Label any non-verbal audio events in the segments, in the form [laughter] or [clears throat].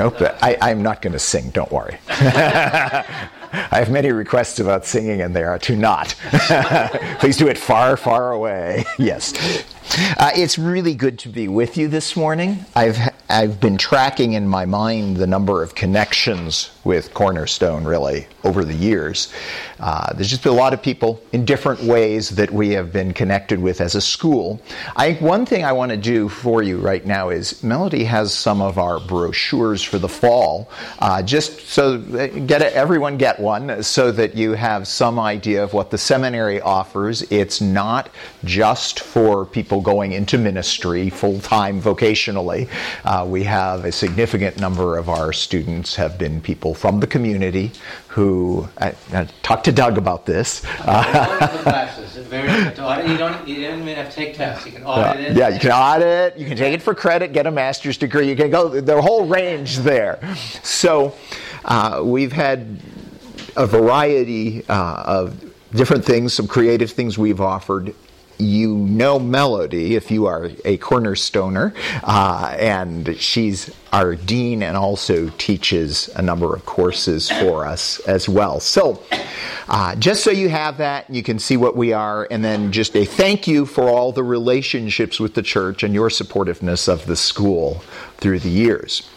Nope, I, I'm not going to sing, don't worry. [laughs] I have many requests about singing, and there are to not. [laughs] Please do it far, far away. [laughs] yes. Uh, it's really good to be with you this morning. I've I've been tracking in my mind the number of connections with Cornerstone really over the years. Uh, there's just been a lot of people in different ways that we have been connected with as a school. I think one thing I want to do for you right now is Melody has some of our brochures for the fall, uh, just so get it, everyone get one so that you have some idea of what the seminary offers. It's not just for people going into ministry full time vocationally. Uh, we have a significant number of our students have been people from the community who I, I talked to Doug about this. classes. Very You don't, you don't even have to take tests. You can audit it. Yeah, you can audit it. You can take it for credit, get a master's degree. You can go the whole range there. So uh, we've had a variety uh, of different things, some creative things we've offered you know Melody if you are a cornerstoner, uh, and she's our dean and also teaches a number of courses for us as well. So, uh, just so you have that, you can see what we are, and then just a thank you for all the relationships with the church and your supportiveness of the school through the years.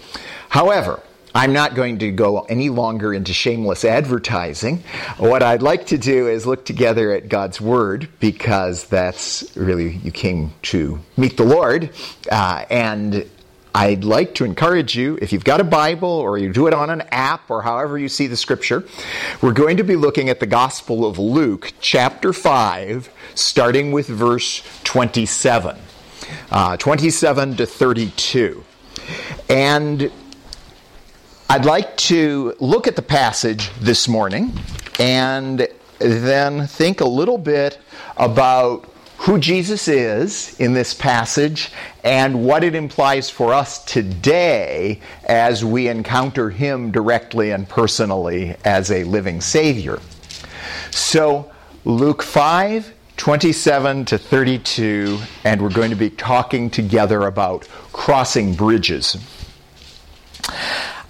However, I'm not going to go any longer into shameless advertising. What I'd like to do is look together at God's Word because that's really, you came to meet the Lord. Uh, and I'd like to encourage you, if you've got a Bible or you do it on an app or however you see the scripture, we're going to be looking at the Gospel of Luke, chapter 5, starting with verse 27. Uh, 27 to 32. And I'd like to look at the passage this morning and then think a little bit about who Jesus is in this passage and what it implies for us today as we encounter him directly and personally as a living Savior. So, Luke 5 27 to 32, and we're going to be talking together about crossing bridges.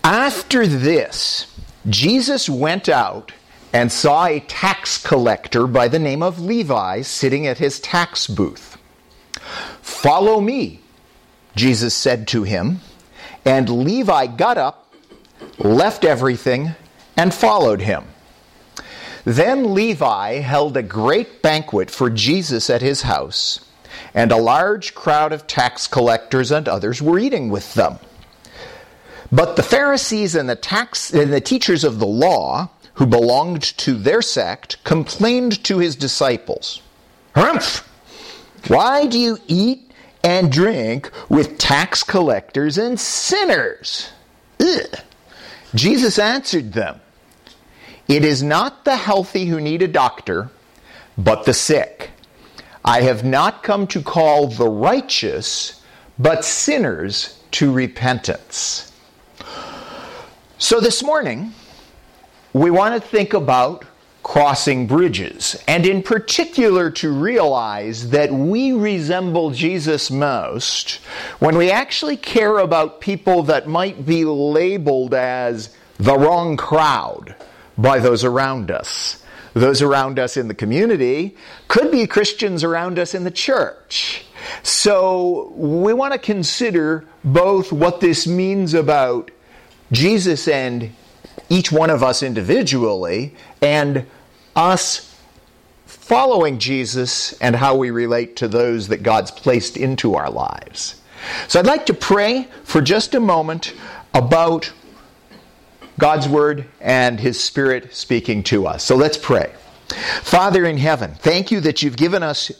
After this, Jesus went out and saw a tax collector by the name of Levi sitting at his tax booth. Follow me, Jesus said to him. And Levi got up, left everything, and followed him. Then Levi held a great banquet for Jesus at his house, and a large crowd of tax collectors and others were eating with them. But the Pharisees and the tax and the teachers of the law who belonged to their sect complained to his disciples. Humph! Why do you eat and drink with tax collectors and sinners? Ugh. Jesus answered them, It is not the healthy who need a doctor, but the sick. I have not come to call the righteous, but sinners to repentance. So this morning, we want to think about crossing bridges, and in particular to realize that we resemble Jesus most when we actually care about people that might be labeled as the wrong crowd by those around us. Those around us in the community could be Christians around us in the church. So we want to consider both what this means about Jesus and each one of us individually, and us following Jesus and how we relate to those that God's placed into our lives. So I'd like to pray for just a moment about God's Word and His Spirit speaking to us. So let's pray. Father in heaven, thank you that you've given us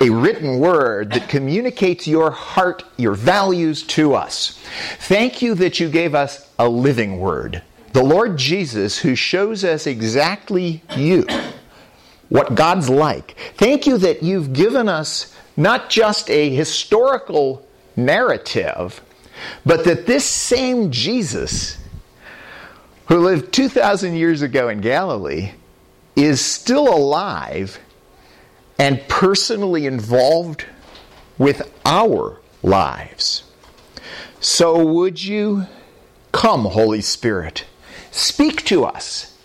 a written word that communicates your heart, your values to us. Thank you that you gave us a living word, the Lord Jesus, who shows us exactly you, what God's like. Thank you that you've given us not just a historical narrative, but that this same Jesus, who lived 2,000 years ago in Galilee, is still alive and personally involved with our lives. So, would you Come, Holy Spirit, speak to us.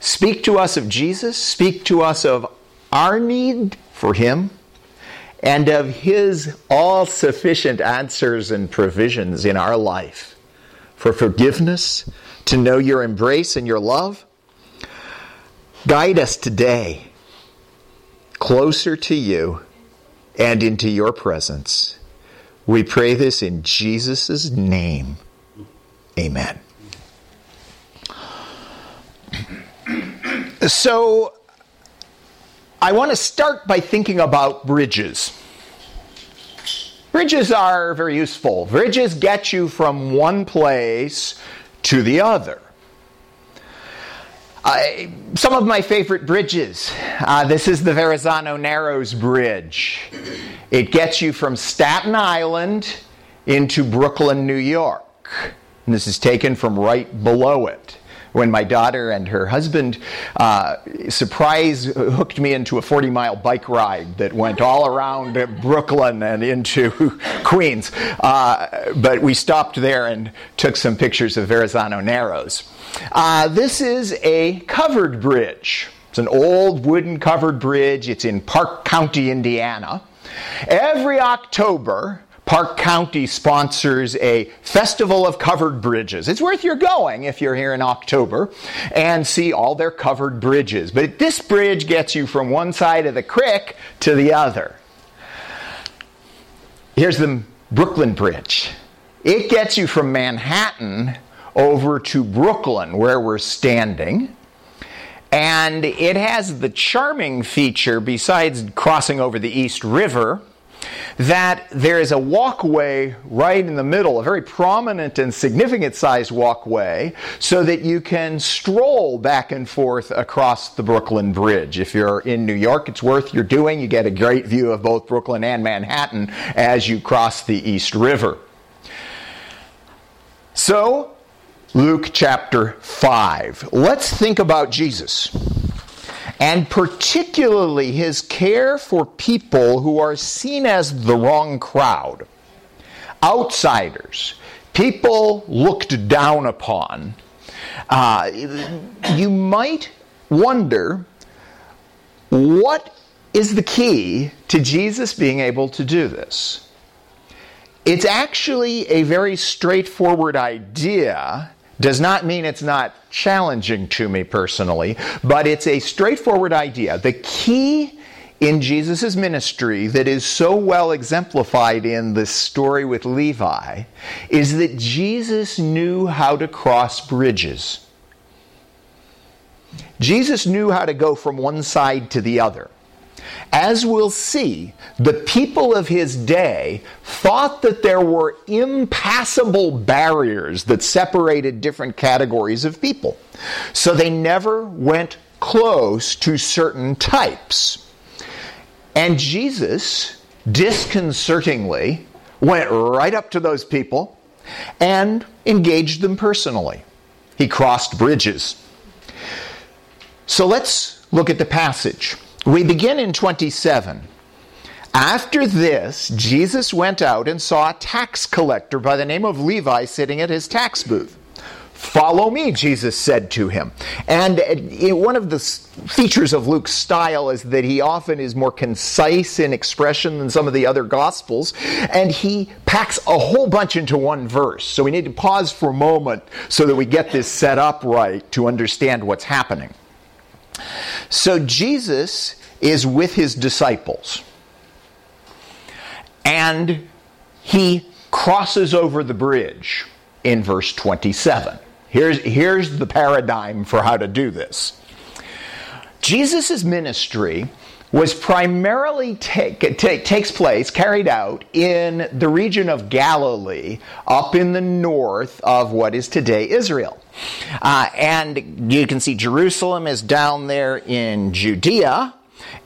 Speak to us of Jesus, speak to us of our need for Him, and of His all sufficient answers and provisions in our life for forgiveness, to know your embrace and your love. Guide us today closer to you and into your presence. We pray this in Jesus' name. Amen. [clears throat] So, I want to start by thinking about bridges. Bridges are very useful. Bridges get you from one place to the other. Uh, some of my favorite bridges. Uh, this is the Verrazano Narrows Bridge. It gets you from Staten Island into Brooklyn, New York. And this is taken from right below it. When my daughter and her husband uh, surprise hooked me into a 40 mile bike ride that went all around Brooklyn and into [laughs] Queens. Uh, but we stopped there and took some pictures of Verrazano Narrows. Uh, this is a covered bridge. It's an old wooden covered bridge. It's in Parke County, Indiana. Every October, Parke County sponsors a festival of covered bridges. It's worth your going if you're here in October and see all their covered bridges. But this bridge gets you from one side of the creek to the other. Here's the Brooklyn Bridge. It gets you from Manhattan over to Brooklyn, where we're standing. And it has the charming feature, besides crossing over the East River, that there is a walkway right in the middle, a very prominent and significant sized walkway, so that you can stroll back and forth across the Brooklyn Bridge. If you're in New York, it's worth your doing. You get a great view of both Brooklyn and Manhattan as you cross the East River. So, Luke chapter 5. Let's think about Jesus and particularly his care for people who are seen as the wrong crowd, outsiders, people looked down upon. Uh, you might wonder what is the key to Jesus being able to do this? It's actually a very straightforward idea does not mean it's not challenging to me personally, but it's a straightforward idea. The key in Jesus' ministry that is so well exemplified in the story with Levi is that Jesus knew how to cross bridges. Jesus knew how to go from one side to the other. As we'll see, the people of his day thought that there were impassable barriers that separated different categories of people. So they never went close to certain types. And Jesus, disconcertingly, went right up to those people and engaged them personally. He crossed bridges. So let's look at the passage. We begin in 27. After this, Jesus went out and saw a tax collector by the name of Levi sitting at his tax booth. Follow me, Jesus said to him. And one of the features of Luke's style is that he often is more concise in expression than some of the other gospels, and he packs a whole bunch into one verse. So we need to pause for a moment so that we get this set up right to understand what's happening. So Jesus is with his disciples. And he crosses over the bridge in verse 27. Here's, here's the paradigm for how to do this. Jesus' ministry was primarily take, take, takes place, carried out in the region of Galilee, up in the north of what is today Israel. Uh, and you can see Jerusalem is down there in Judea.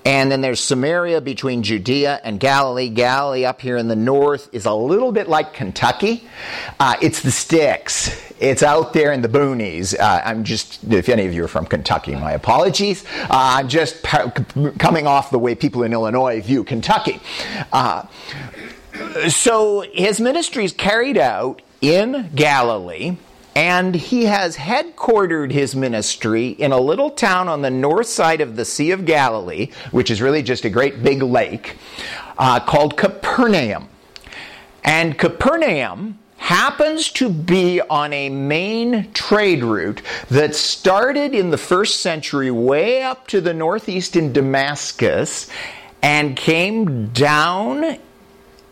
And then there's Samaria between Judea and Galilee. Galilee up here in the north is a little bit like Kentucky. Uh, it's the sticks. It's out there in the boonies. Uh, I'm just, if any of you are from Kentucky, my apologies. Uh, I'm just coming off the way people in Illinois view Kentucky. Uh, so his ministry is carried out in Galilee And he has headquartered his ministry in a little town on the north side of the Sea of Galilee, which is really just a great big lake, uh, called Capernaum. And Capernaum happens to be on a main trade route that started in the first century way up to the northeast in Damascus and came down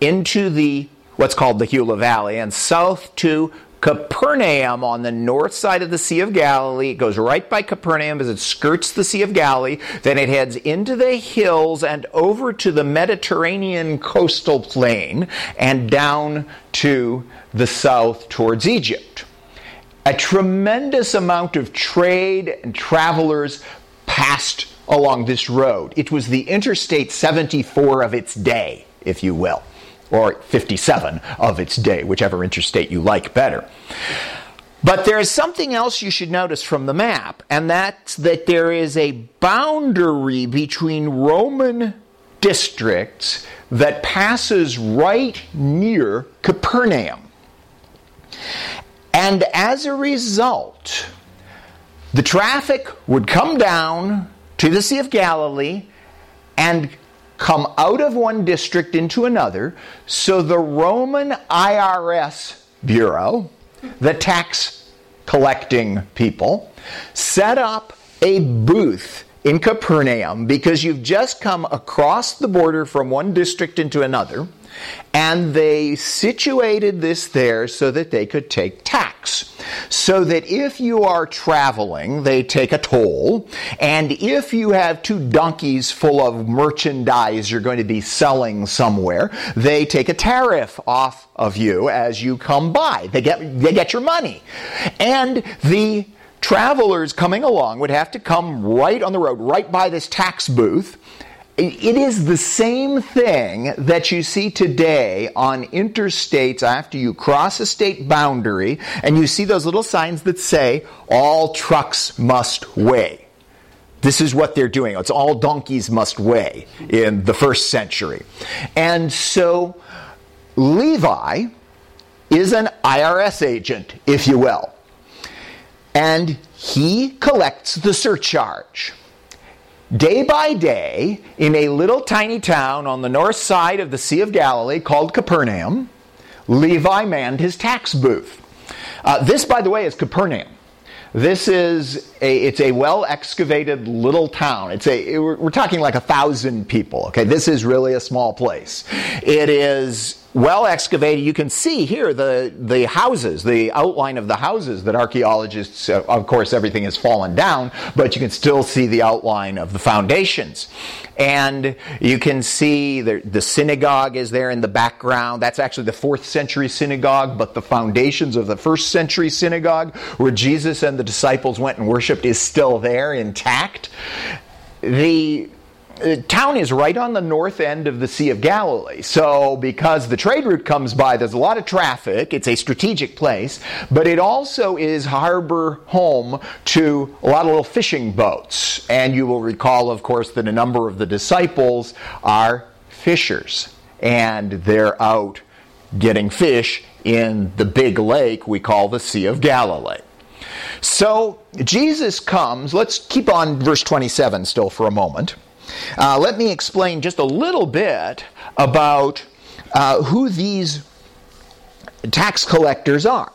into the what's called the Gila Valley and south to Capernaum on the north side of the Sea of Galilee. It goes right by Capernaum as it skirts the Sea of Galilee. Then it heads into the hills and over to the Mediterranean coastal plain and down to the south towards Egypt. A tremendous amount of trade and travelers passed along this road. It was the Interstate 74 of its day, if you will or 57 of its day, whichever interstate you like better. But there is something else you should notice from the map, and that's that there is a boundary between Roman districts that passes right near Capernaum. And as a result, the traffic would come down to the Sea of Galilee and come out of one district into another. So the Roman IRS Bureau, the tax collecting people, set up a booth in Capernaum because you've just come across the border from one district into another and they situated this there so that they could take tax. So that if you are traveling, they take a toll. And if you have two donkeys full of merchandise you're going to be selling somewhere, they take a tariff off of you as you come by. They get, they get your money. And the travelers coming along would have to come right on the road, right by this tax booth it is the same thing that you see today on interstates after you cross a state boundary and you see those little signs that say, all trucks must weigh. This is what they're doing. It's all donkeys must weigh in the first century. And so Levi is an IRS agent, if you will. And he collects the surcharge. Day by day, in a little tiny town on the north side of the Sea of Galilee called Capernaum, Levi manned his tax booth. Uh, this, by the way, is Capernaum. This is a, it's a well excavated little town. It's a, we're talking like a thousand people. Okay, this is really a small place. It is well excavated. You can see here the, the houses, the outline of the houses that archaeologists, uh, of course, everything has fallen down, but you can still see the outline of the foundations. And you can see the, the synagogue is there in the background. That's actually the fourth century synagogue, but the foundations of the first century synagogue where Jesus and the disciples went and worshiped is still there intact. The the town is right on the north end of the Sea of Galilee. So, because the trade route comes by, there's a lot of traffic. It's a strategic place, but it also is harbor home to a lot of little fishing boats. And you will recall, of course, that a number of the disciples are fishers, and they're out getting fish in the big lake we call the Sea of Galilee. So, Jesus comes, let's keep on verse 27 still for a moment. Uh, let me explain just a little bit about uh, who these tax collectors are.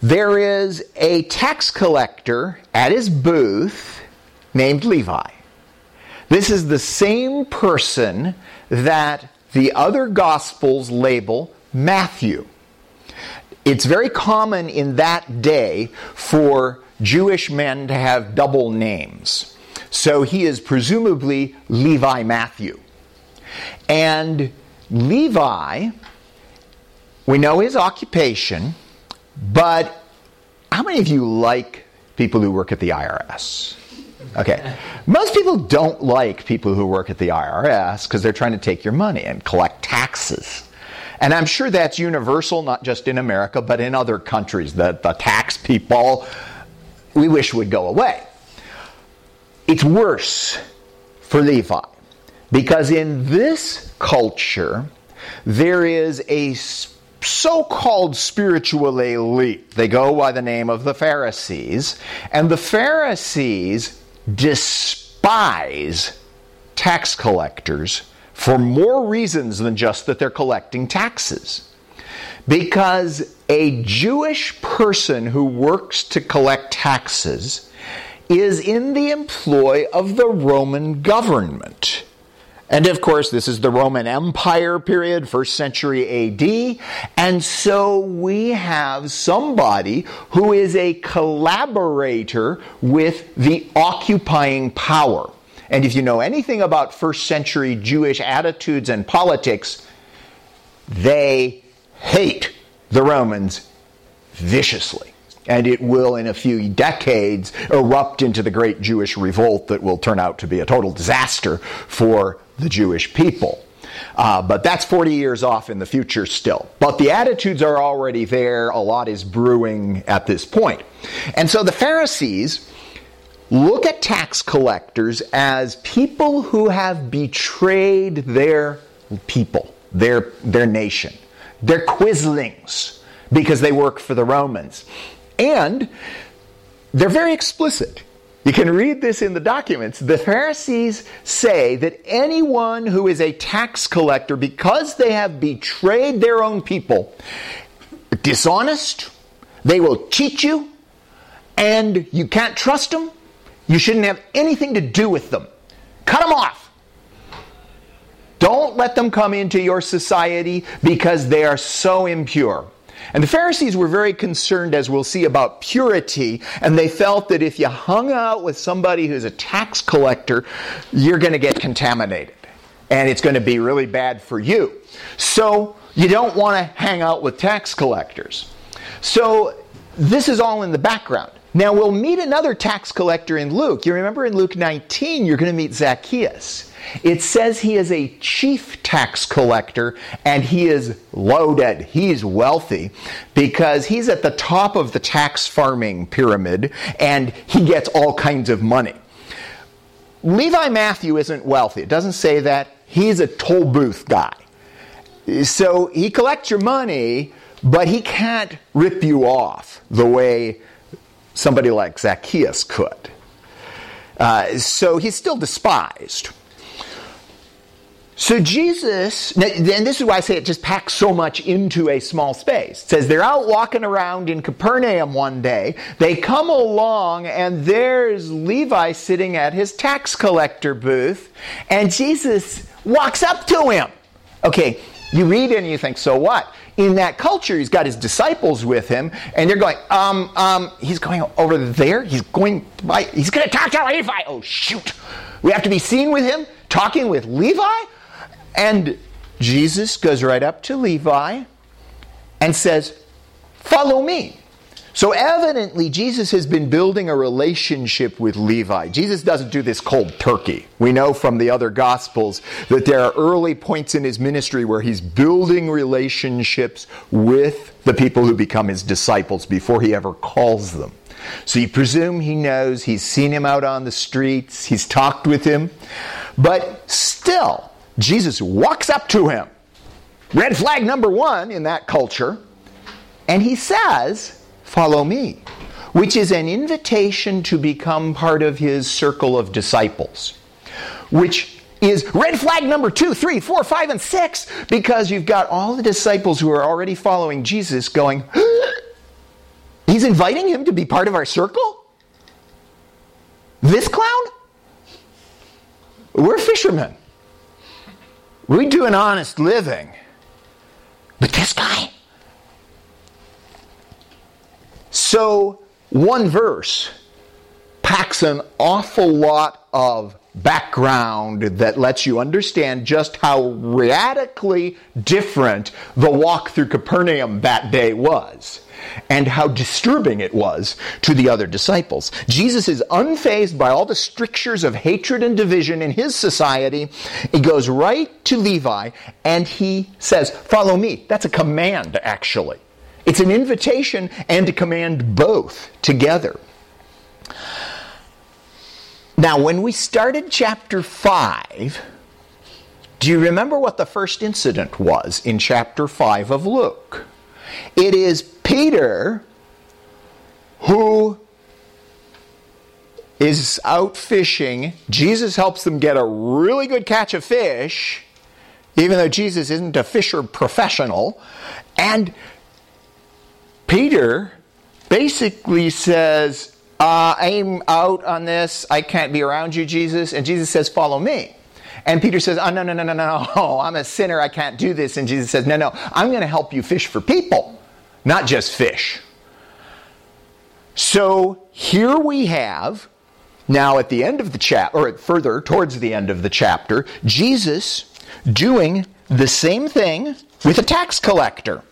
There is a tax collector at his booth named Levi. This is the same person that the other Gospels label Matthew. It's very common in that day for Jewish men to have double names. So he is presumably Levi Matthew. And Levi, we know his occupation, but how many of you like people who work at the IRS? Okay. Most people don't like people who work at the IRS because they're trying to take your money and collect taxes. And I'm sure that's universal, not just in America, but in other countries, that the tax people we wish would go away. It's worse for Levi because in this culture, there is a so called spiritual elite. They go by the name of the Pharisees. And the Pharisees despise tax collectors for more reasons than just that they're collecting taxes. Because a Jewish person who works to collect taxes is in the employ of the Roman government. And of course, this is the Roman Empire period, first century AD. And so we have somebody who is a collaborator with the occupying power. And if you know anything about first century Jewish attitudes and politics, they hate the Romans viciously and it will, in a few decades, erupt into the great Jewish revolt that will turn out to be a total disaster for the Jewish people. Uh, but that's 40 years off in the future still. But the attitudes are already there. A lot is brewing at this point. And so the Pharisees look at tax collectors as people who have betrayed their people, their, their nation. They're quislings because they work for the Romans. And they're very explicit. You can read this in the documents. The Pharisees say that anyone who is a tax collector, because they have betrayed their own people, dishonest, they will cheat you, and you can't trust them, you shouldn't have anything to do with them. Cut them off. Don't let them come into your society because they are so impure. And the Pharisees were very concerned, as we'll see, about purity, and they felt that if you hung out with somebody who's a tax collector, you're going to get contaminated. And it's going to be really bad for you. So you don't want to hang out with tax collectors. So this is all in the background. Now we'll meet another tax collector in Luke. You remember in Luke 19, you're going to meet Zacchaeus. It says he is a chief tax collector and he is loaded. He's wealthy because he's at the top of the tax farming pyramid and he gets all kinds of money. Levi Matthew isn't wealthy. It doesn't say that. He's a toll booth guy. So he collects your money, but he can't rip you off the way somebody like Zacchaeus could. Uh, so he's still despised. So Jesus, and this is why I say it just packs so much into a small space. It says they're out walking around in Capernaum one day. They come along and there's Levi sitting at his tax collector booth and Jesus walks up to him. Okay, you read and you think, so what? In that culture, he's got his disciples with him, and they're going, um, um, he's going over there. He's going by, he's going to talk to Levi. Oh, shoot. We have to be seen with him talking with Levi? And Jesus goes right up to Levi and says, Follow me. So evidently, Jesus has been building a relationship with Levi. Jesus doesn't do this cold turkey. We know from the other Gospels that there are early points in his ministry where he's building relationships with the people who become his disciples before he ever calls them. So you presume he knows, he's seen him out on the streets, he's talked with him, but still, Jesus walks up to him. Red flag number one in that culture. And he says, Follow me, which is an invitation to become part of his circle of disciples, which is red flag number two, three, four, five, and six, because you've got all the disciples who are already following Jesus going, [gasps] He's inviting him to be part of our circle? This clown? We're fishermen. We do an honest living. But this guy? So, one verse packs an awful lot of background that lets you understand just how radically different the walk through Capernaum that day was and how disturbing it was to the other disciples. Jesus is unfazed by all the strictures of hatred and division in his society. He goes right to Levi and he says, Follow me. That's a command, actually. It's an invitation and a command both together. Now, when we started chapter 5, do you remember what the first incident was in chapter 5 of Luke? It is Peter who is out fishing. Jesus helps them get a really good catch of fish, even though Jesus isn't a fisher professional. And Peter basically says, uh, I'm out on this. I can't be around you, Jesus. And Jesus says, Follow me. And Peter says, Oh, no, no, no, no, no, no. [laughs] I'm a sinner. I can't do this. And Jesus says, No, no. I'm going to help you fish for people, not just fish. So here we have, now at the end of the chapter, or further towards the end of the chapter, Jesus doing the same thing with a tax collector.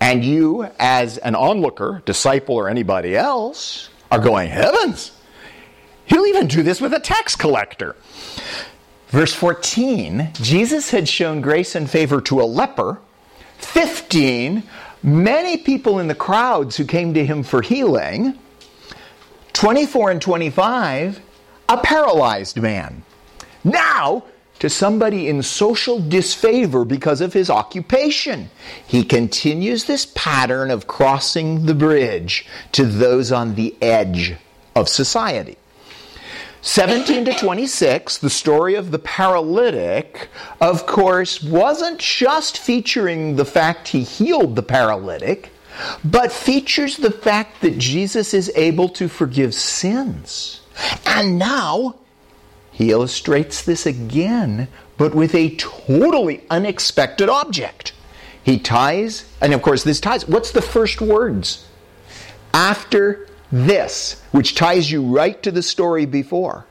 And you, as an onlooker, disciple, or anybody else, are going, Heavens! He'll even do this with a tax collector. Verse 14 Jesus had shown grace and favor to a leper. 15 many people in the crowds who came to him for healing. 24 and 25 a paralyzed man. Now, to somebody in social disfavor because of his occupation. He continues this pattern of crossing the bridge to those on the edge of society. 17 to 26, the story of the paralytic, of course, wasn't just featuring the fact he healed the paralytic, but features the fact that Jesus is able to forgive sins. And now he illustrates this again, but with a totally unexpected object. He ties, and of course, this ties. What's the first words? After this, which ties you right to the story before.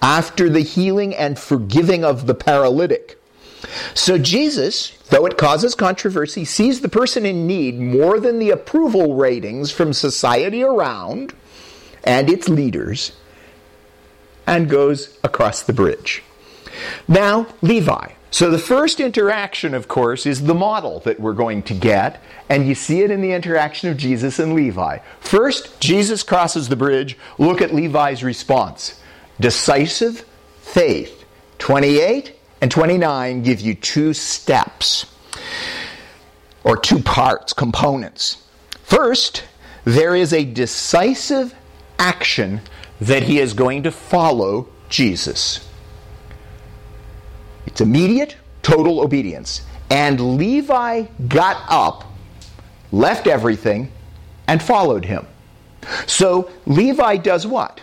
After the healing and forgiving of the paralytic. So Jesus, though it causes controversy, sees the person in need more than the approval ratings from society around and its leaders and goes across the bridge. Now, Levi. So the first interaction, of course, is the model that we're going to get, and you see it in the interaction of Jesus and Levi. First, Jesus crosses the bridge. Look at Levi's response decisive faith. 28 and 29 give you two steps, or two parts, components. First, there is a decisive action that he is going to follow Jesus. It's immediate, total obedience. And Levi got up, left everything, and followed him. So Levi does what?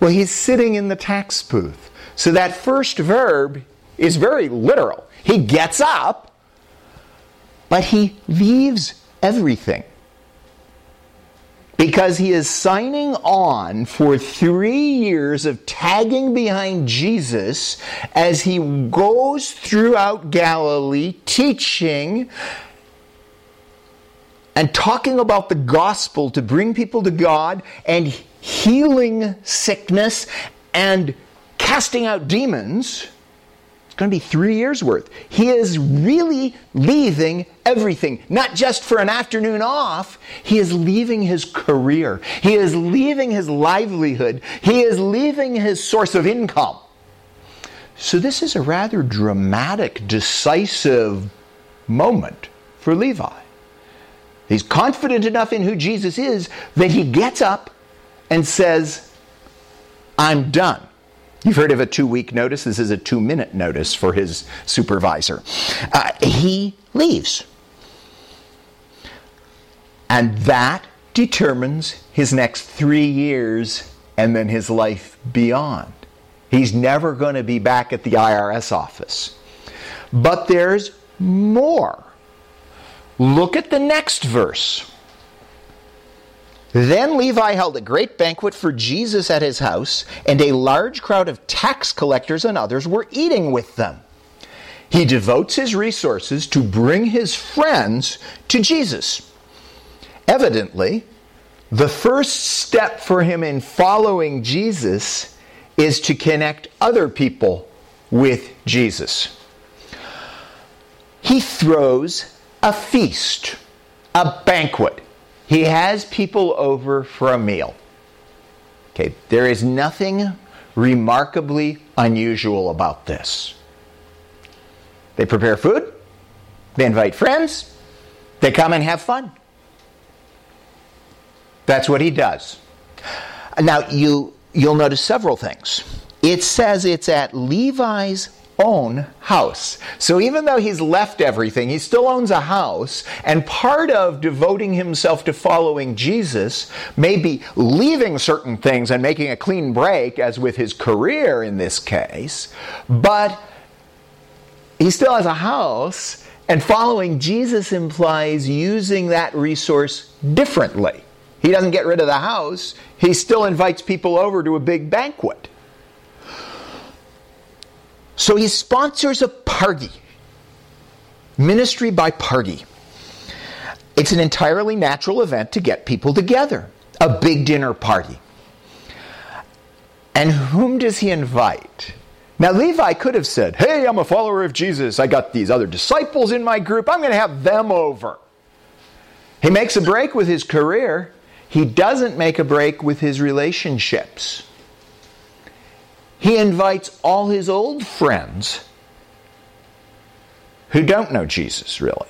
Well, he's sitting in the tax booth. So that first verb is very literal. He gets up, but he leaves everything because he is signing on for three years of tagging behind Jesus as he goes throughout Galilee teaching and talking about the gospel to bring people to God and healing sickness and casting out demons going to be three years worth. He is really leaving everything, not just for an afternoon off. He is leaving his career. He is leaving his livelihood. He is leaving his source of income. So, this is a rather dramatic, decisive moment for Levi. He's confident enough in who Jesus is that he gets up and says, I'm done. You've heard of a two week notice. This is a two minute notice for his supervisor. Uh, he leaves. And that determines his next three years and then his life beyond. He's never going to be back at the IRS office. But there's more. Look at the next verse. Then Levi held a great banquet for Jesus at his house, and a large crowd of tax collectors and others were eating with them. He devotes his resources to bring his friends to Jesus. Evidently, the first step for him in following Jesus is to connect other people with Jesus. He throws a feast, a banquet he has people over for a meal. Okay, there is nothing remarkably unusual about this. They prepare food, they invite friends, They come and have fun. That's what he does. Now, you, you'll notice several things. It says it's at Levi's own house. So even though he's left everything, he still owns a house. And part of devoting himself to following Jesus may be leaving certain things and making a clean break, as with his career in this case. But he still has a house, and following Jesus implies using that resource differently. He doesn't get rid of the house, he still invites people over to a big banquet. So he sponsors a party, ministry by party. It's an entirely natural event to get people together, a big dinner party. And whom does he invite? Now, Levi could have said, Hey, I'm a follower of Jesus. I got these other disciples in my group. I'm going to have them over. He makes a break with his career. He doesn't make a break with his relationships. He invites all his old friends who don't know Jesus, really.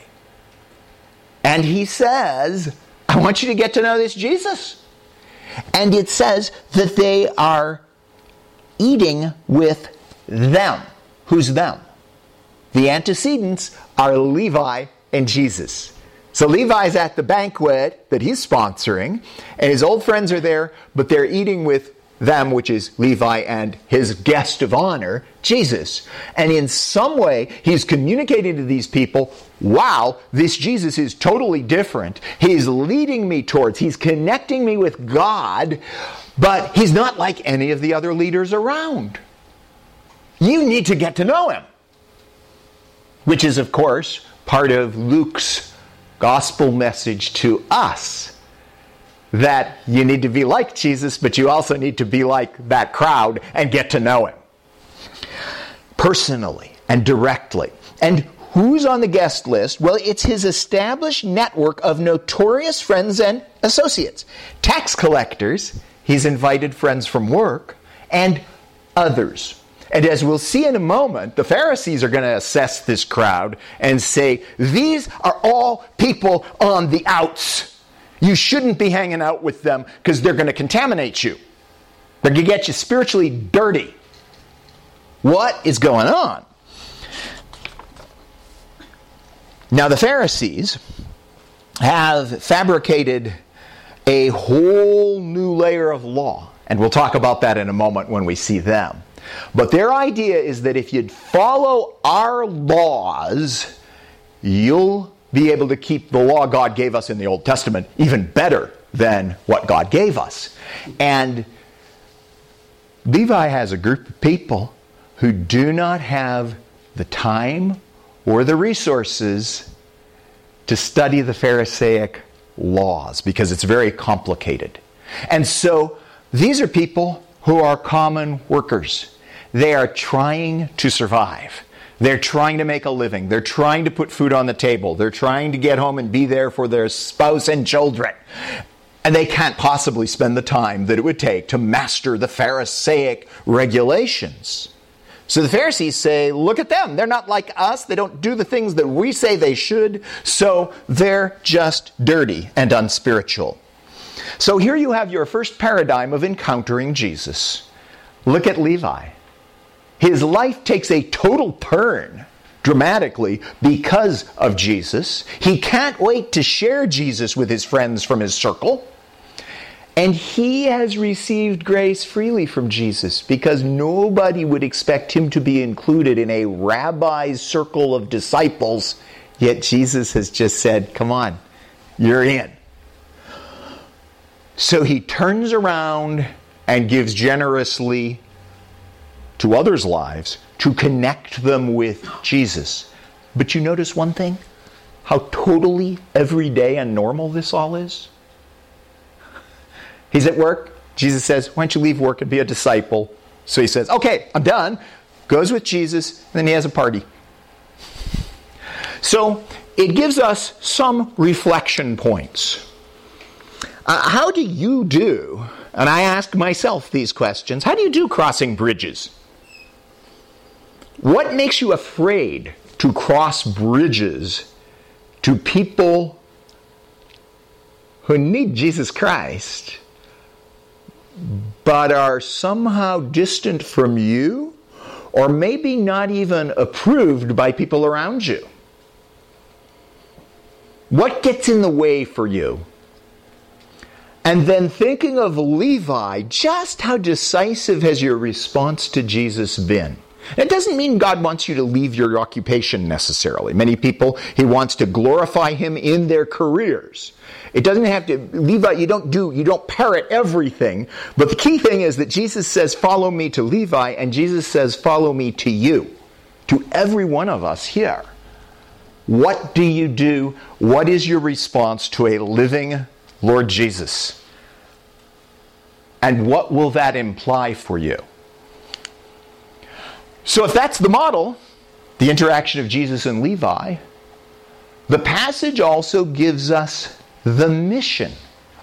And he says, I want you to get to know this Jesus. And it says that they are eating with them. Who's them? The antecedents are Levi and Jesus. So Levi's at the banquet that he's sponsoring, and his old friends are there, but they're eating with them, which is Levi and his guest of honor, Jesus. And in some way, he's communicating to these people, wow, this Jesus is totally different. He's leading me towards, he's connecting me with God, but he's not like any of the other leaders around. You need to get to know him. Which is, of course, part of Luke's gospel message to us that you need to be like Jesus, but you also need to be like that crowd and get to know him personally and directly. And who's on the guest list? Well, it's his established network of notorious friends and associates. Tax collectors, he's invited friends from work, and others. And as we'll see in a moment, the Pharisees are going to assess this crowd and say, These are all people on the outs. You shouldn't be hanging out with them because they're going to contaminate you. They're going to get you spiritually dirty. What is going on? Now, the Pharisees have fabricated a whole new layer of law, and we'll talk about that in a moment when we see them. But their idea is that if you'd follow our laws, you'll be able to keep the law God gave us in the Old Testament even better than what God gave us. And Levi has a group of people who do not have the time or the resources to study the Pharisaic laws because it's very complicated. And so these are people who are common workers. They are trying to survive. They're trying to make a living. They're trying to put food on the table. They're trying to get home and be there for their spouse and children. And they can't possibly spend the time that it would take to master the Pharisaic regulations. So the Pharisees say, look at them. They're not like us. They don't do the things that we say they should. So they're just dirty and unspiritual. So here you have your first paradigm of encountering Jesus. Look at Levi. His life takes a total turn dramatically because of Jesus. He can't wait to share Jesus with his friends from his circle. And he has received grace freely from Jesus because nobody would expect him to be included in a rabbi's circle of disciples. Yet Jesus has just said, Come on, you're in. So he turns around and gives generously to others' lives to connect them with Jesus. But you notice one thing? How totally everyday and normal this all is? He's at work. Jesus says, Why don't you leave work and be a disciple? So he says, Okay, I'm done. Goes with Jesus, and then he has a party. So it gives us some reflection points. Uh, how do you do, and I ask myself these questions, how do you do crossing bridges? What makes you afraid to cross bridges to people who need Jesus Christ, but are somehow distant from you, or maybe not even approved by people around you? What gets in the way for you? And then thinking of Levi, just how decisive has your response to Jesus been? It doesn't mean God wants you to leave your occupation necessarily. Many people, He wants to glorify Him in their careers. It doesn't have to, Levi, you don't do, you don't parrot everything. But the key thing is that Jesus says, follow me to Levi, and Jesus says, follow me to you, to every one of us here. What do you do? What is your response to a living Lord Jesus? And what will that imply for you? So, if that's the model, the interaction of Jesus and Levi, the passage also gives us the mission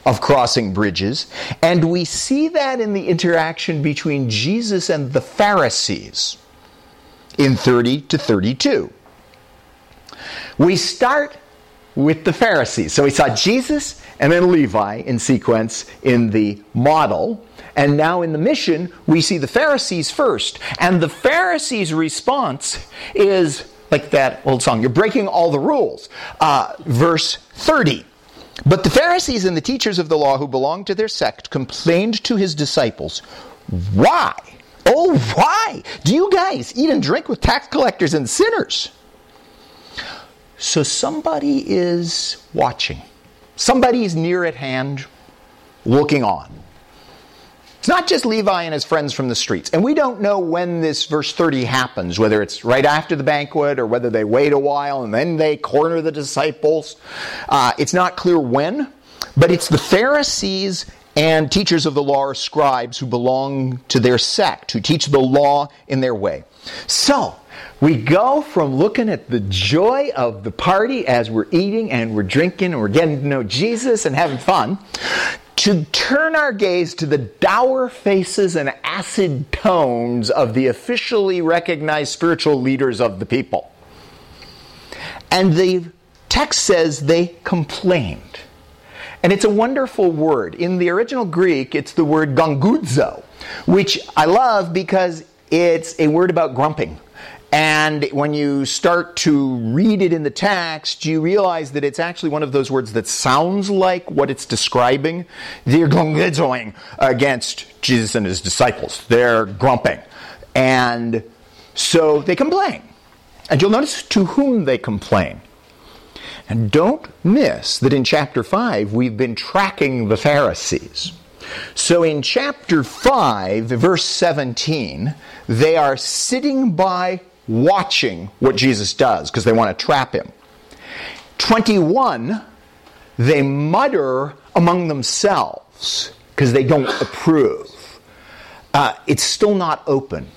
of crossing bridges, and we see that in the interaction between Jesus and the Pharisees in 30 to 32. We start with the Pharisees. So we saw Jesus and then Levi in sequence in the model. And now in the mission, we see the Pharisees first. And the Pharisees' response is like that old song you're breaking all the rules. Uh, verse 30. But the Pharisees and the teachers of the law who belonged to their sect complained to his disciples, Why? Oh, why do you guys eat and drink with tax collectors and sinners? So somebody is watching. Somebody is near at hand looking on. It's not just Levi and his friends from the streets. And we don't know when this verse 30 happens, whether it's right after the banquet or whether they wait a while and then they corner the disciples. Uh, it's not clear when, but it's the Pharisees and teachers of the law or scribes who belong to their sect, who teach the law in their way. So, we go from looking at the joy of the party as we're eating and we're drinking and we're getting to know Jesus and having fun to turn our gaze to the dour faces and acid tones of the officially recognized spiritual leaders of the people. And the text says they complained. And it's a wonderful word. In the original Greek, it's the word gongudzo, which I love because it's a word about grumping. And when you start to read it in the text, you realize that it's actually one of those words that sounds like what it's describing. They're going against Jesus and his disciples. They're grumping. And so they complain. And you'll notice to whom they complain. And don't miss that in chapter 5, we've been tracking the Pharisees. So in chapter 5, verse 17, they are sitting by watching what Jesus does because they want to trap him. 21, they mutter among themselves because they don't approve. Uh, it's still not open.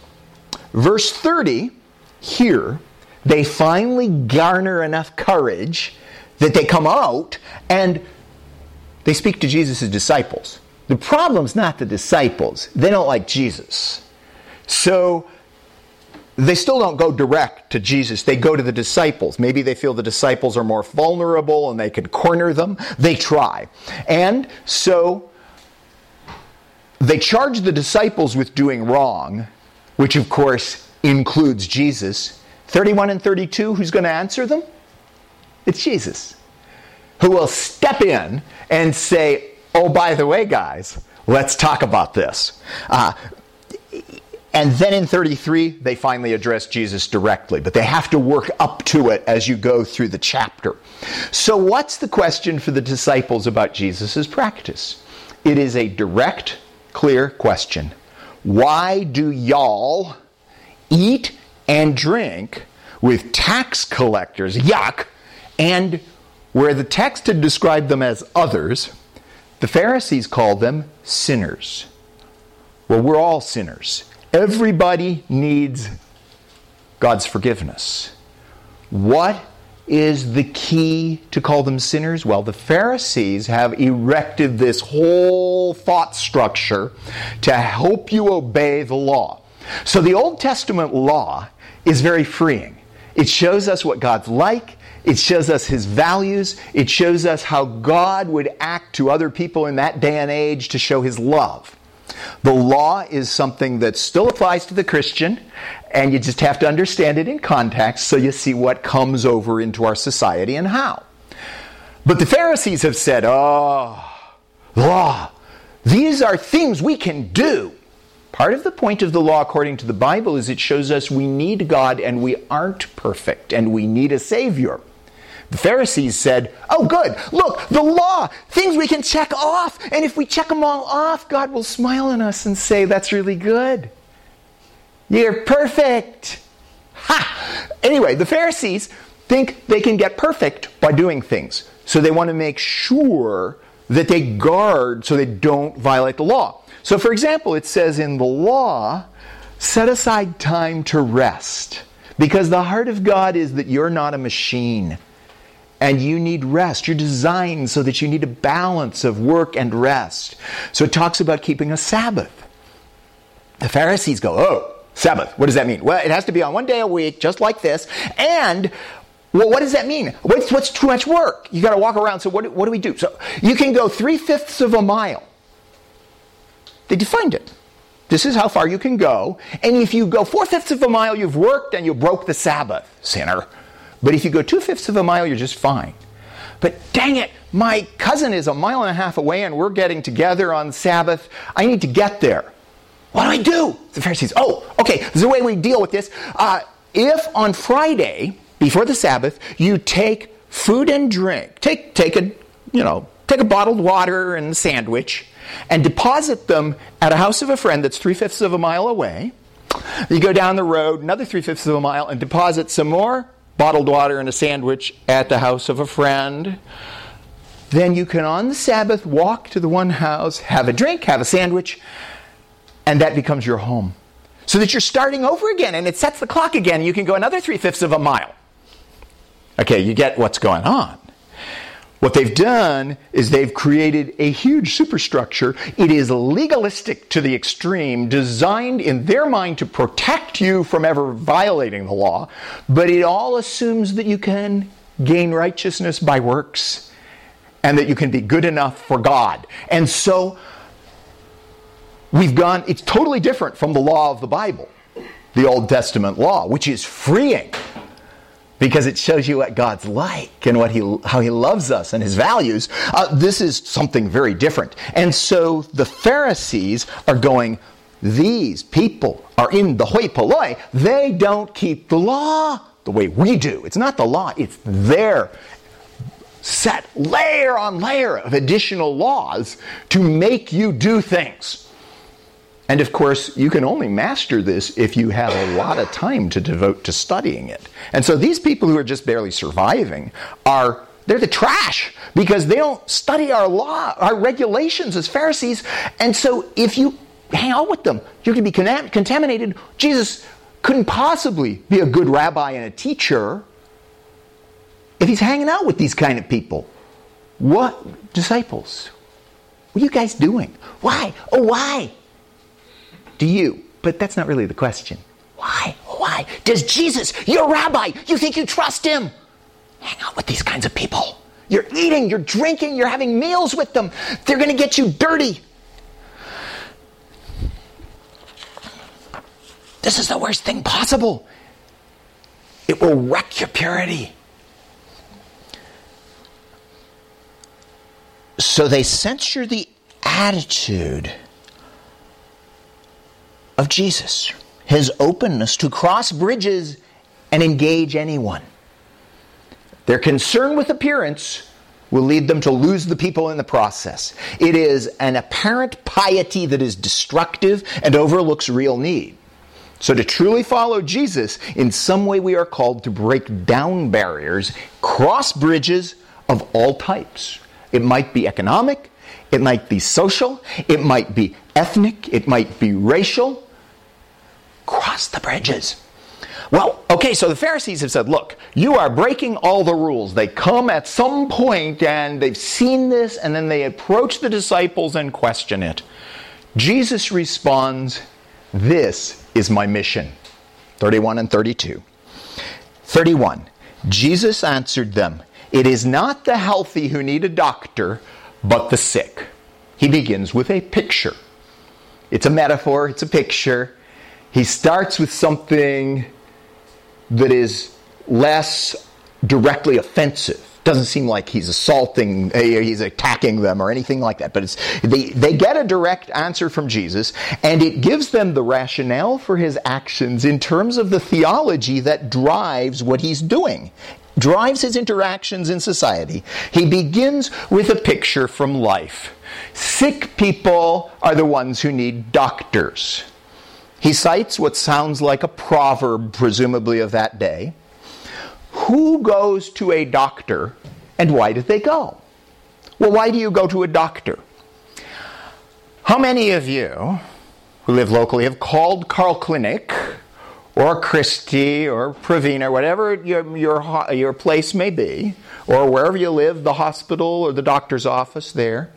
Verse 30, here, they finally garner enough courage that they come out and they speak to Jesus' disciples. The problem's not the disciples, they don't like Jesus. So they still don't go direct to Jesus. They go to the disciples. Maybe they feel the disciples are more vulnerable and they can corner them. They try. And so they charge the disciples with doing wrong, which of course includes Jesus. 31 and 32, who's going to answer them? It's Jesus, who will step in and say, Oh, by the way, guys, let's talk about this. Uh, and then in 33, they finally address Jesus directly, but they have to work up to it as you go through the chapter. So, what's the question for the disciples about Jesus' practice? It is a direct, clear question. Why do y'all eat and drink with tax collectors? Yuck! And where the text had described them as others, the Pharisees called them sinners. Well, we're all sinners. Everybody needs God's forgiveness. What is the key to call them sinners? Well, the Pharisees have erected this whole thought structure to help you obey the law. So the Old Testament law is very freeing. It shows us what God's like, It shows us his values. It shows us how God would act to other people in that day and age to show his love. The law is something that still applies to the Christian, and you just have to understand it in context so you see what comes over into our society and how. But the Pharisees have said, oh, law, these are things we can do. Part of the point of the law, according to the Bible, is it shows us we need God and we aren't perfect and we need a Savior. The Pharisees said, Oh, good, look, the law, things we can check off. And if we check them all off, God will smile on us and say, That's really good. You're perfect. Ha! Anyway, the Pharisees think they can get perfect by doing things. So they want to make sure that they guard so they don't violate the law. So, for example, it says in the law, set aside time to rest. Because the heart of God is that you're not a machine and you need rest. You're designed so that you need a balance of work and rest. So it talks about keeping a Sabbath. The Pharisees go, Oh, Sabbath, what does that mean? Well, it has to be on one day a week, just like this. And well, what does that mean? What's, what's too much work? You got to walk around. So what, what do we do? So you can go three fifths of a mile. They defined it. This is how far you can go. And if you go four fifths of a mile, you've worked and you broke the Sabbath, sinner. But if you go two fifths of a mile, you're just fine. But dang it, my cousin is a mile and a half away and we're getting together on Sabbath. I need to get there. What do I do? The Pharisees, oh, okay, there's a way we deal with this. Uh, if on Friday, before the Sabbath, you take food and drink, take, take a, you know, take a bottled water and a sandwich, and deposit them at a house of a friend that's three fifths of a mile away. You go down the road another three fifths of a mile and deposit some more bottled water and a sandwich at the house of a friend. Then you can, on the Sabbath, walk to the one house, have a drink, have a sandwich, and that becomes your home. So that you're starting over again and it sets the clock again. You can go another three fifths of a mile. Okay, you get what's going on. What they've done is they've created a huge superstructure. It is legalistic to the extreme, designed in their mind to protect you from ever violating the law, but it all assumes that you can gain righteousness by works and that you can be good enough for God. And so we've gone, it's totally different from the law of the Bible, the Old Testament law, which is freeing because it shows you what God's like and what he, how He loves us and His values. Uh, this is something very different. And so the Pharisees are going, these people are in the hoi polloi. They don't keep the law the way we do. It's not the law, it's their set layer on layer of additional laws to make you do things. And of course, you can only master this if you have a lot of time to devote to studying it. And so these people who are just barely surviving are they're the trash because they don't study our law, our regulations as Pharisees. And so if you hang out with them, you're going to be contaminated. Jesus couldn't possibly be a good rabbi and a teacher if he's hanging out with these kind of people. What disciples? What are you guys doing? Why? Oh, why? Do you? But that's not really the question. Why? Why? Does Jesus, your rabbi, you think you trust him? Hang out with these kinds of people. You're eating, you're drinking, you're having meals with them. They're going to get you dirty. This is the worst thing possible. It will wreck your purity. So they censure the attitude of Jesus, his openness to cross bridges and engage anyone. Their concern with appearance will lead them to lose the people in the process. It is an apparent piety that is destructive and overlooks real need. So, to truly follow Jesus, in some way we are called to break down barriers, cross bridges of all types. It might be economic, it might be social, it might be ethnic, it might be racial, cross the bridges. Well, okay, so the Pharisees have said, look, you are breaking all the rules. They come at some point and they've seen this and then they approach the disciples and question it. Jesus responds, This is my mission. 31 and 32. 31. Jesus answered them, It is not the healthy who need a doctor, but the sick. He begins with a picture. It's a metaphor, it's a picture. He starts with something that is less directly offensive. Doesn't seem like he's assaulting, eh, he's attacking them or anything like that. But it's, they, they get a direct answer from Jesus, and it gives them the rationale for his actions in terms of the theology that drives what he's doing, drives his interactions in society. He begins with a picture from life. Sick people are the ones who need doctors. He cites what sounds like a proverb, presumably of that day. Who goes to a doctor and why did they go? Well, why do you go to a doctor? How many of you who live locally have called Carle Clinic or Christie or Provena, whatever your, your, your place may be, or wherever you live, the hospital or the doctor's office there,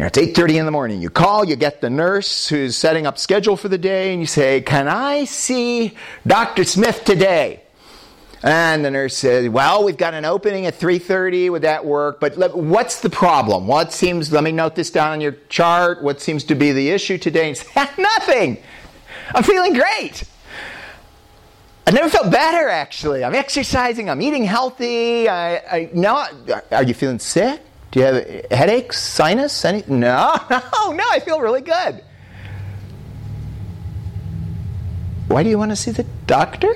you know, it's 8.30 in the morning. You call, you get the nurse who's setting up schedule for the day, and you say, can I see Dr. Smith today? And the nurse says, "Well, we've got an opening at 3:30. Would that work? But let, what's the problem? What seems? Let me note this down on your chart. What seems to be the issue today?" Say, [laughs] "Nothing. I'm feeling great. I never felt better. Actually, I'm exercising. I'm eating healthy. I, I no. Are you feeling sick? Do you have headaches, sinus? Any? No, [laughs] no, no. I feel really good. Why do you want to see the doctor?"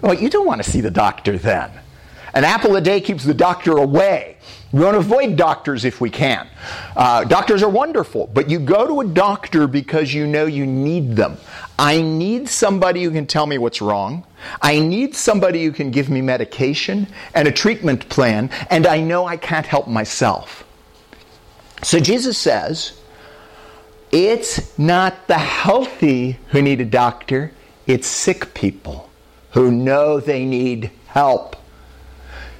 Well, you don't want to see the doctor then. An apple a day keeps the doctor away. We want to avoid doctors if we can. Uh, doctors are wonderful, but you go to a doctor because you know you need them. I need somebody who can tell me what's wrong. I need somebody who can give me medication and a treatment plan, and I know I can't help myself. So Jesus says, it's not the healthy who need a doctor, it's sick people who know they need help.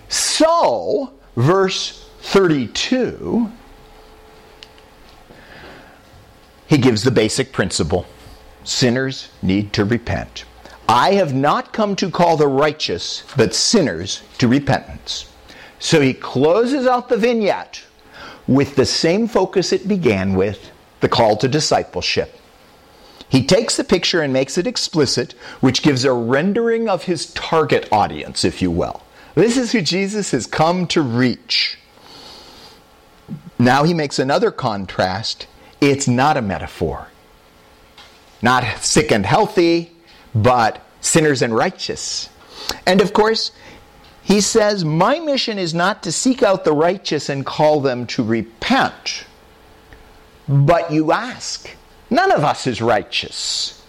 So, verse 32, he gives the basic principle sinners need to repent. I have not come to call the righteous, but sinners to repentance. So he closes out the vignette with the same focus it began with the call to discipleship. He takes the picture and makes it explicit, which gives a rendering of his target audience, if you will. This is who Jesus has come to reach. Now he makes another contrast. It's not a metaphor. Not sick and healthy, but sinners and righteous. And of course, he says, My mission is not to seek out the righteous and call them to repent. But you ask, None of us is righteous.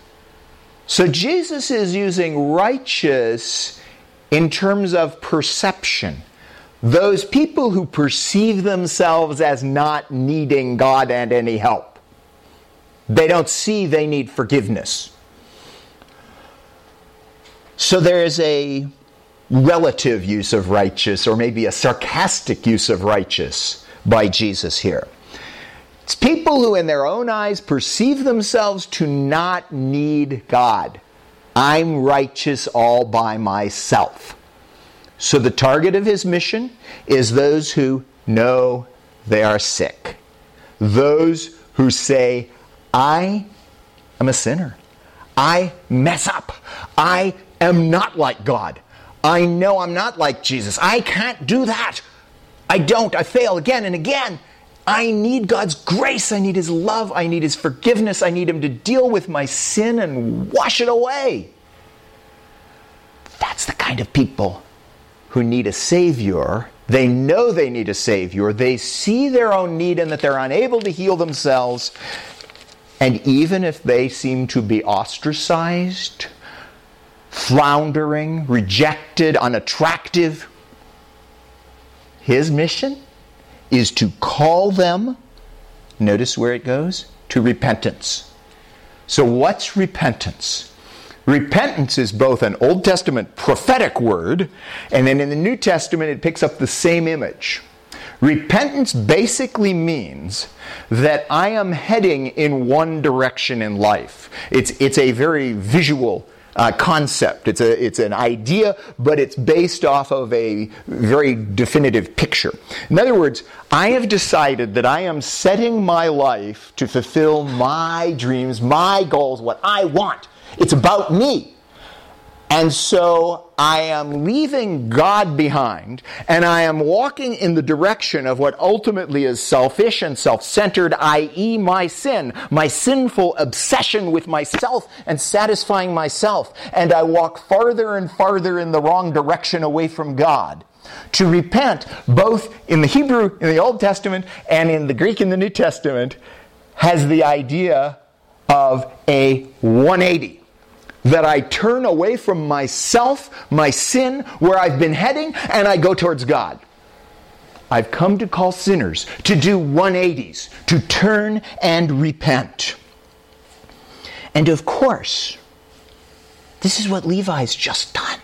So Jesus is using righteous in terms of perception. Those people who perceive themselves as not needing God and any help. They don't see they need forgiveness. So there is a relative use of righteous, or maybe a sarcastic use of righteous by Jesus here. It's people who, in their own eyes, perceive themselves to not need God. I'm righteous all by myself. So the target of his mission is those who know they are sick. Those who say, I am a sinner. I mess up. I am not like God. I know I'm not like Jesus. I can't do that. I don't. I fail again and again. I need God's grace. I need His love. I need His forgiveness. I need Him to deal with my sin and wash it away. That's the kind of people who need a Savior. They know they need a Savior. They see their own need and that they're unable to heal themselves. And even if they seem to be ostracized, floundering, rejected, unattractive, His mission is to call them, notice where it goes, to repentance. So, what's repentance? Repentance is both an Old Testament prophetic word, and then in the New Testament it picks up the same image. Repentance basically means that I am heading in one direction in life. It's, it's a very visual uh, concept. It's, a, it's an idea, but it's based off of a very definitive picture. In other words, I have decided that I am setting my life to fulfill my dreams, my goals, what I want. It's about me. And so I am leaving God behind and I am walking in the direction of what ultimately is selfish and self centered, i.e., my sin, my sinful obsession with myself and satisfying myself. And I walk farther and farther in the wrong direction away from God. To repent, both in the Hebrew in the Old Testament and in the Greek in the New Testament, has the idea of a 180 that I turn away from myself, my sin, where I've been heading, and I go towards God. I've come to call sinners to do 180s, to turn and repent. And of course, this is what Levi's just done.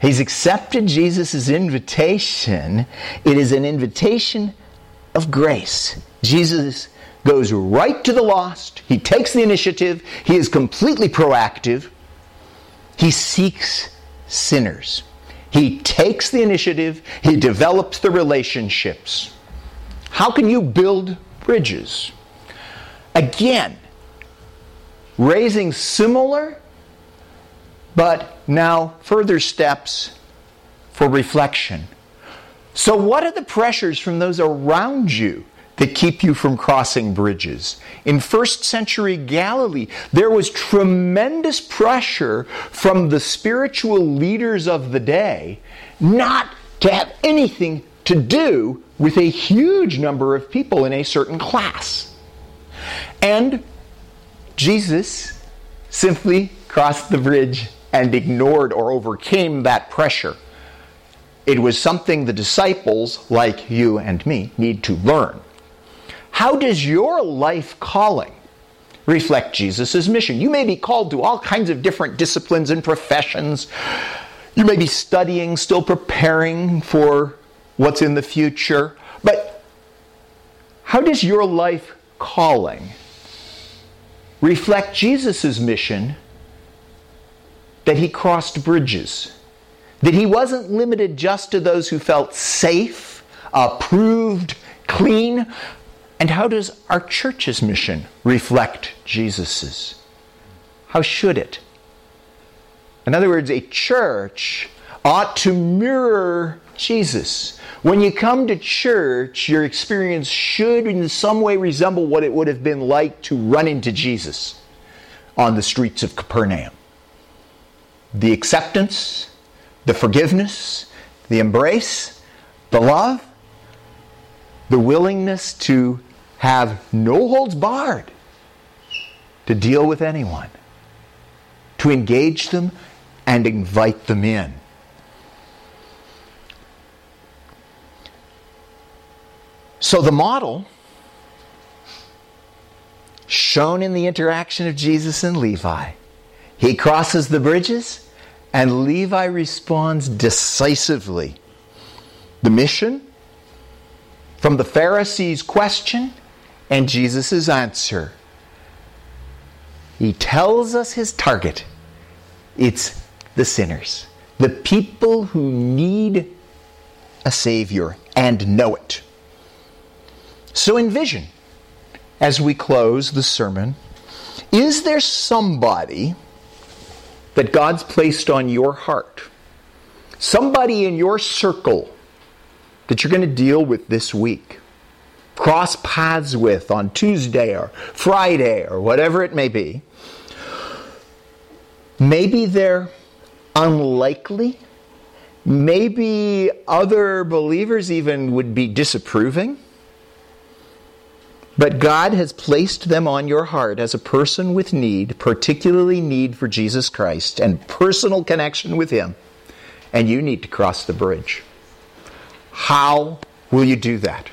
He's accepted Jesus' invitation. It is an invitation of grace. Jesus goes right to the lost. He takes the initiative. He is completely proactive. He seeks sinners. He takes the initiative. He develops the relationships. How can you build bridges? Again, raising similar, but now further steps for reflection. So, what are the pressures from those around you that keep you from crossing bridges. In first century Galilee, there was tremendous pressure from the spiritual leaders of the day not to have anything to do with a huge number of people in a certain class. And Jesus simply crossed the bridge and ignored or overcame that pressure. It was something the disciples, like you and me, need to learn. How does your life calling reflect Jesus' mission? You may be called to all kinds of different disciplines and professions. You may be studying, still preparing for what's in the future. But how does your life calling reflect Jesus' mission that he crossed bridges? That he wasn't limited just to those who felt safe, approved, clean, and how does our church's mission reflect Jesus's? How should it? In other words, a church ought to mirror Jesus. When you come to church, your experience should in some way resemble what it would have been like to run into Jesus on the streets of Capernaum. The acceptance, the forgiveness, the embrace, the love, the willingness to have no holds barred to deal with anyone, to engage them and invite them in. So the model shown in the interaction of Jesus and Levi, he crosses the bridges and Levi responds decisively. The mission from the Pharisees' question and Jesus' answer. He tells us his target it's the sinners, the people who need a Savior and know it. So envision, as we close the sermon, is there somebody that God's placed on your heart? Somebody in your circle that you're going to deal with this week? Cross paths with on Tuesday or Friday or whatever it may be, maybe they're unlikely. Maybe other believers even would be disapproving. But God has placed them on your heart as a person with need, particularly need for Jesus Christ and personal connection with Him. And you need to cross the bridge. How will you do that?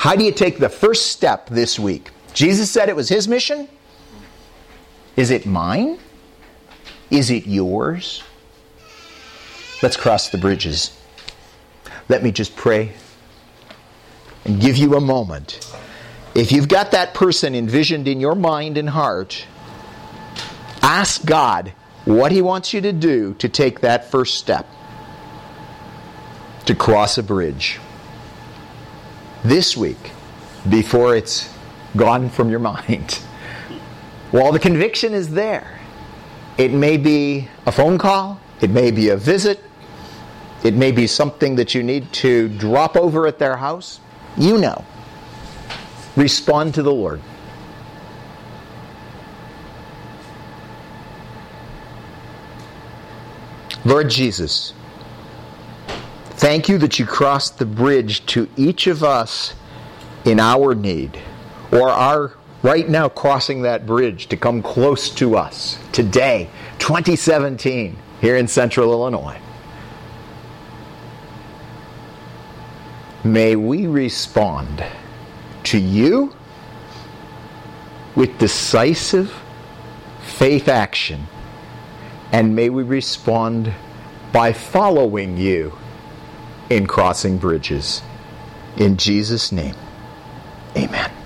How do you take the first step this week? Jesus said it was his mission. Is it mine? Is it yours? Let's cross the bridges. Let me just pray and give you a moment. If you've got that person envisioned in your mind and heart, Ask God what He wants you to do to take that first step to cross a bridge this week before it's gone from your mind. [laughs] While the conviction is there, it may be a phone call, it may be a visit, it may be something that you need to drop over at their house. You know. Respond to the Lord. Lord Jesus, thank you that you crossed the bridge to each of us in our need, or are right now crossing that bridge to come close to us today, 2017, here in central Illinois. May we respond to you with decisive faith action and may we respond by following you in crossing bridges. In Jesus' name, amen.